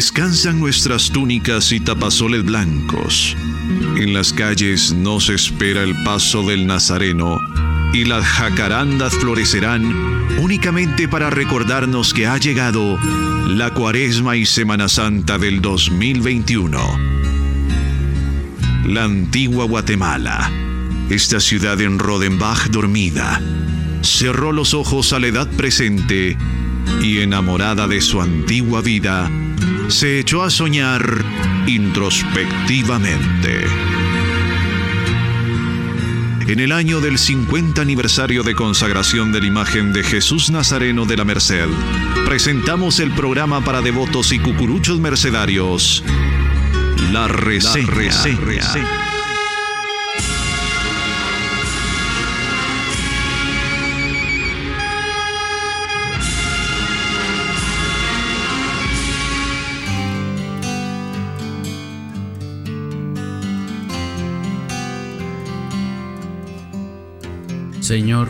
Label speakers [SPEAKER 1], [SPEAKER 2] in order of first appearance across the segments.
[SPEAKER 1] Descansan nuestras túnicas y tapazoles blancos. En las calles nos espera el paso del Nazareno y las jacarandas florecerán únicamente para recordarnos que ha llegado la Cuaresma y Semana Santa del 2021. La antigua Guatemala, esta ciudad en Rodenbach dormida, cerró los ojos a la edad presente y enamorada de su antigua vida, se echó a soñar introspectivamente. En el año del 50 aniversario de consagración de la imagen de Jesús Nazareno de la Merced, presentamos el programa para devotos y cucuruchos mercedarios, La Reseña.
[SPEAKER 2] Señor,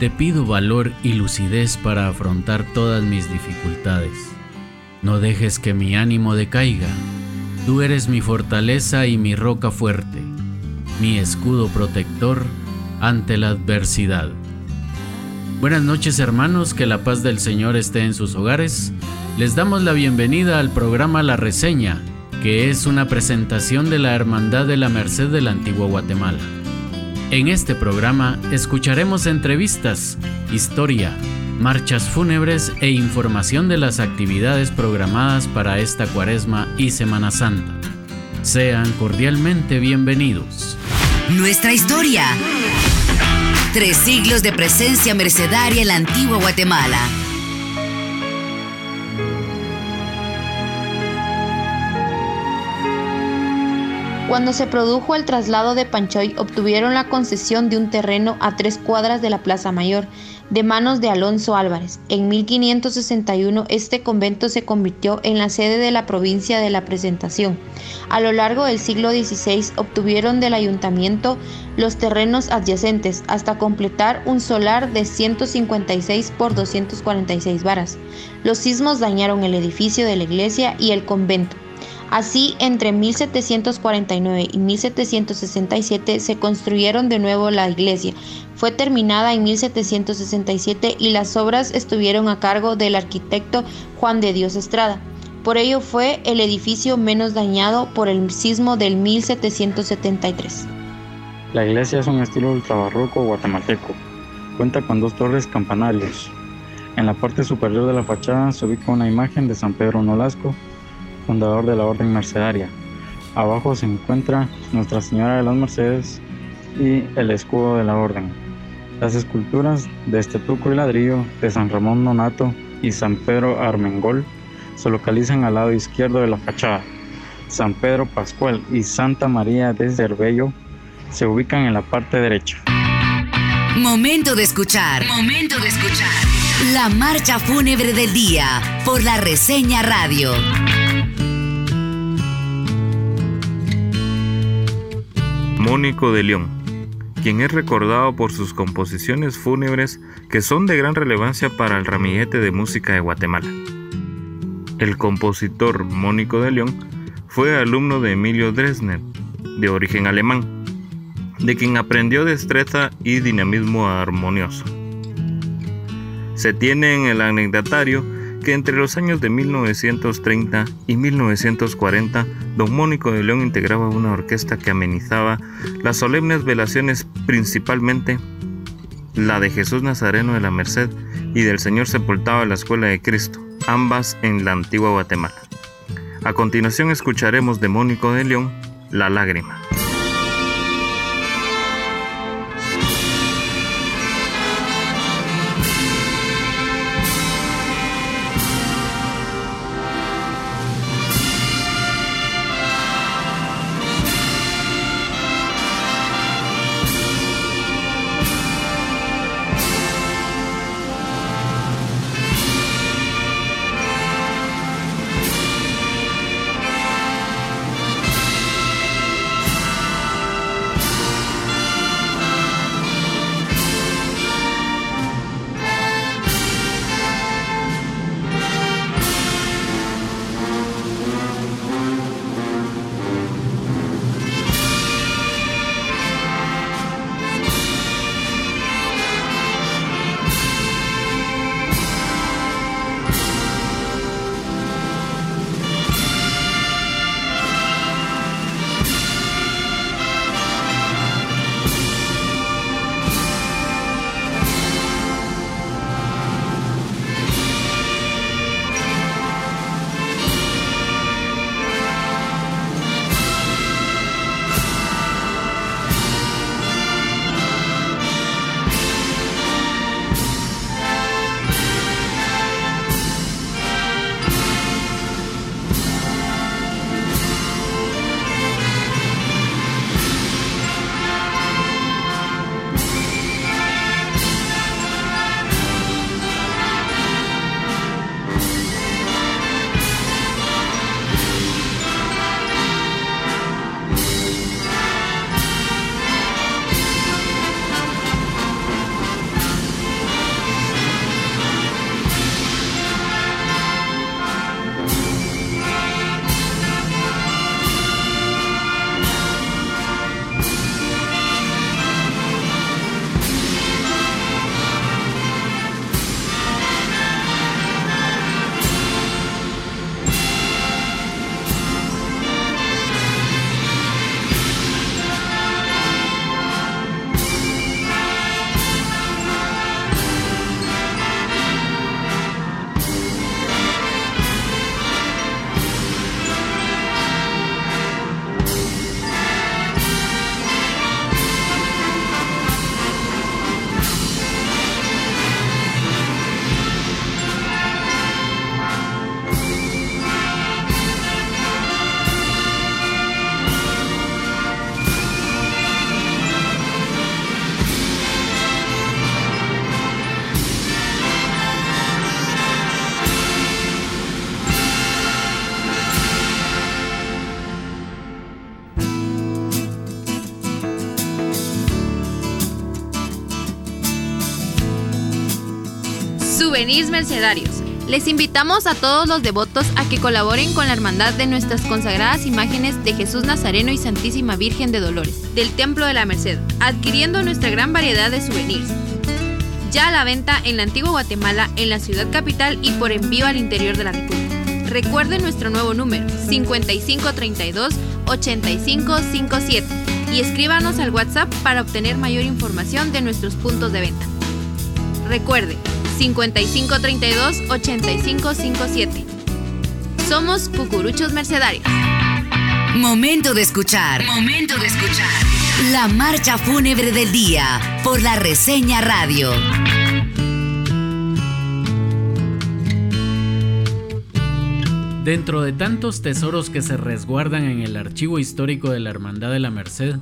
[SPEAKER 2] te pido valor y lucidez para afrontar todas mis dificultades. No dejes que mi ánimo decaiga. Tú eres mi fortaleza y mi roca fuerte, mi escudo protector ante la adversidad. Buenas noches hermanos, que la paz del Señor esté en sus hogares. Les damos la bienvenida al programa La Reseña, que es una presentación de la Hermandad de la Merced de la Antigua Guatemala. En este programa escucharemos entrevistas, historia, marchas fúnebres e información de las actividades programadas para esta cuaresma y Semana Santa. Sean cordialmente bienvenidos.
[SPEAKER 3] Nuestra historia. Tres siglos de presencia mercedaria en la antigua Guatemala.
[SPEAKER 4] Cuando se produjo el traslado de Panchoy, obtuvieron la concesión de un terreno a tres cuadras de la Plaza Mayor, de manos de Alonso Álvarez. En 1561 este convento se convirtió en la sede de la provincia de la Presentación. A lo largo del siglo XVI obtuvieron del ayuntamiento los terrenos adyacentes hasta completar un solar de 156 por 246 varas. Los sismos dañaron el edificio de la iglesia y el convento. Así, entre 1749 y 1767 se construyeron de nuevo la iglesia. Fue terminada en 1767 y las obras estuvieron a cargo del arquitecto Juan de Dios Estrada. Por ello fue el edificio menos dañado por el sismo del 1773.
[SPEAKER 5] La iglesia es un estilo ultrabarroco guatemalteco. Cuenta con dos torres campanarios. En la parte superior de la fachada se ubica una imagen de San Pedro Nolasco fundador de la Orden Mercedaria. Abajo se encuentra Nuestra Señora de las Mercedes y el escudo de la Orden. Las esculturas de estetuco y ladrillo de San Ramón Nonato y San Pedro Armengol se localizan al lado izquierdo de la fachada. San Pedro Pascual y Santa María de Cervello se ubican en la parte derecha.
[SPEAKER 3] Momento de escuchar. Momento de escuchar. La marcha fúnebre del día por la reseña radio.
[SPEAKER 6] Mónico de León, quien es recordado por sus composiciones fúnebres que son de gran relevancia para el ramillete de música de Guatemala. El compositor Mónico de León fue alumno de Emilio Dresner, de origen alemán, de quien aprendió destreza y dinamismo armonioso. Se tiene en el anecdotario que entre los años de 1930 y 1940, don Mónico de León integraba una orquesta que amenizaba las solemnes velaciones, principalmente la de Jesús Nazareno de la Merced y del Señor sepultado en la Escuela de Cristo, ambas en la antigua Guatemala. A continuación escucharemos de Mónico de León, La Lágrima.
[SPEAKER 7] Souvenirs Mercedarios. Les invitamos a todos los devotos a que colaboren con la hermandad de nuestras consagradas imágenes de Jesús Nazareno y Santísima Virgen de Dolores del Templo de la Merced, adquiriendo nuestra gran variedad de souvenirs. Ya a la venta en la antigua Guatemala, en la ciudad capital y por envío al interior de la República. Recuerden nuestro nuevo número 5532 8557 y escríbanos al WhatsApp para obtener mayor información de nuestros puntos de venta. Recuerde 5532 8557. Somos Cucuruchos Mercedarios.
[SPEAKER 3] Momento de escuchar. Momento de escuchar. La marcha fúnebre del día por la reseña radio.
[SPEAKER 2] Dentro de tantos tesoros que se resguardan en el archivo histórico de la Hermandad de la Merced,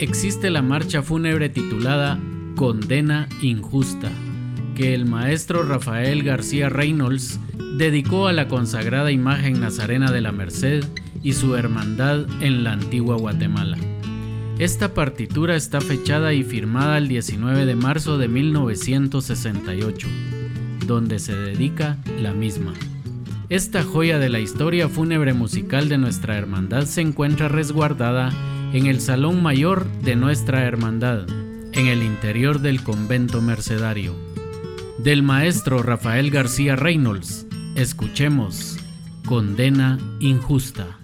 [SPEAKER 2] existe la marcha fúnebre titulada Condena Injusta, que el maestro Rafael García Reynolds dedicó a la consagrada imagen nazarena de la Merced y su hermandad en la antigua Guatemala. Esta partitura está fechada y firmada el 19 de marzo de 1968, donde se dedica la misma. Esta joya de la historia fúnebre musical de nuestra hermandad se encuentra resguardada en el Salón Mayor de nuestra hermandad, en el interior del convento mercedario. Del maestro Rafael García Reynolds, escuchemos Condena Injusta.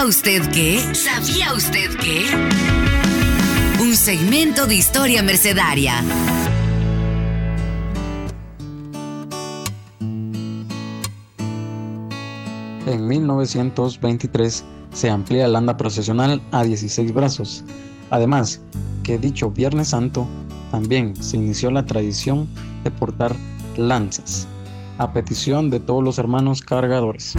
[SPEAKER 3] ¿Sabía usted que? ¿Sabía usted que? Un segmento de historia mercedaria.
[SPEAKER 5] En 1923 se amplía el anda procesional a 16 brazos. Además, que dicho Viernes Santo también se inició la tradición de portar lanzas, a petición de todos los hermanos cargadores.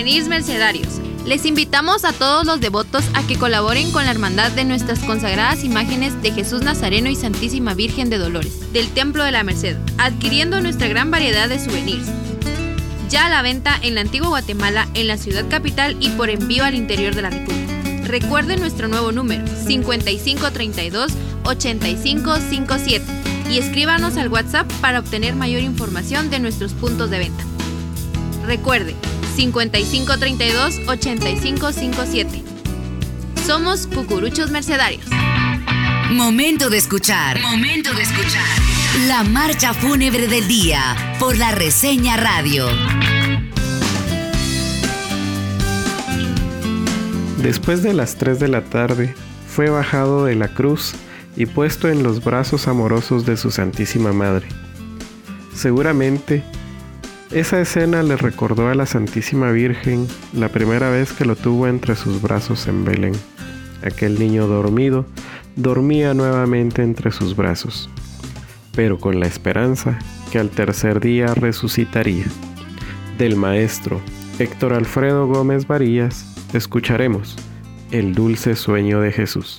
[SPEAKER 7] Souvenirs Mercedarios. Les invitamos a todos los devotos a que colaboren con la hermandad de nuestras consagradas imágenes de Jesús Nazareno y Santísima Virgen de Dolores, del Templo de la Merced, adquiriendo nuestra gran variedad de souvenirs. Ya a la venta en la antigua Guatemala, en la ciudad capital y por envío al interior de la República. Recuerden nuestro nuevo número 5532-8557 y escríbanos al WhatsApp para obtener mayor información de nuestros puntos de venta. Recuerde 5532-8557. Somos Cucuruchos Mercedarios.
[SPEAKER 3] Momento de escuchar. Momento de escuchar. La marcha fúnebre del día por la reseña radio.
[SPEAKER 8] Después de las 3 de la tarde, fue bajado de la cruz y puesto en los brazos amorosos de su Santísima Madre. Seguramente, esa escena le recordó a la Santísima Virgen la primera vez que lo tuvo entre sus brazos en Belén. Aquel niño dormido dormía nuevamente entre sus brazos, pero con la esperanza que al tercer día resucitaría. Del maestro Héctor Alfredo Gómez Varillas escucharemos El dulce sueño de Jesús.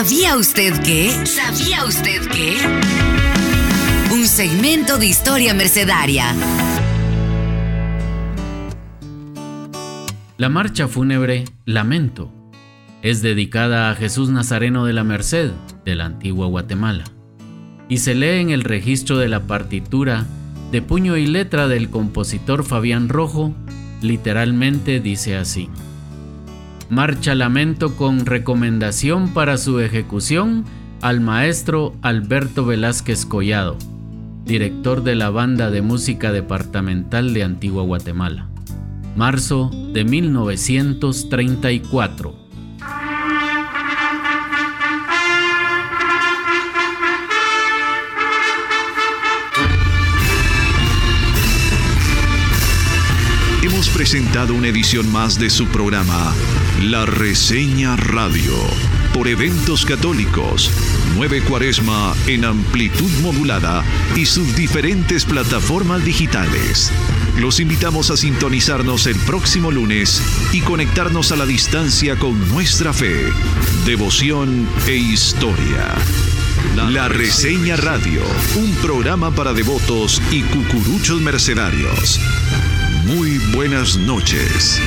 [SPEAKER 3] ¿Sabía usted que? ¿Sabía usted que? Un segmento de historia mercedaria.
[SPEAKER 2] La marcha fúnebre Lamento es dedicada a Jesús Nazareno de la Merced de la antigua Guatemala y se lee en el registro de la partitura de puño y letra del compositor Fabián Rojo, literalmente dice así. Marcha lamento con recomendación para su ejecución al maestro Alberto Velázquez Collado, director de la Banda de Música Departamental de Antigua Guatemala. Marzo de 1934.
[SPEAKER 1] Presentado una edición más de su programa, La Reseña Radio, por Eventos Católicos, Nueve Cuaresma en amplitud modulada y sus diferentes plataformas digitales. Los invitamos a sintonizarnos el próximo lunes y conectarnos a la distancia con nuestra fe, devoción e historia. La Reseña Radio, un programa para devotos y cucuruchos mercenarios. Muy buenas noches.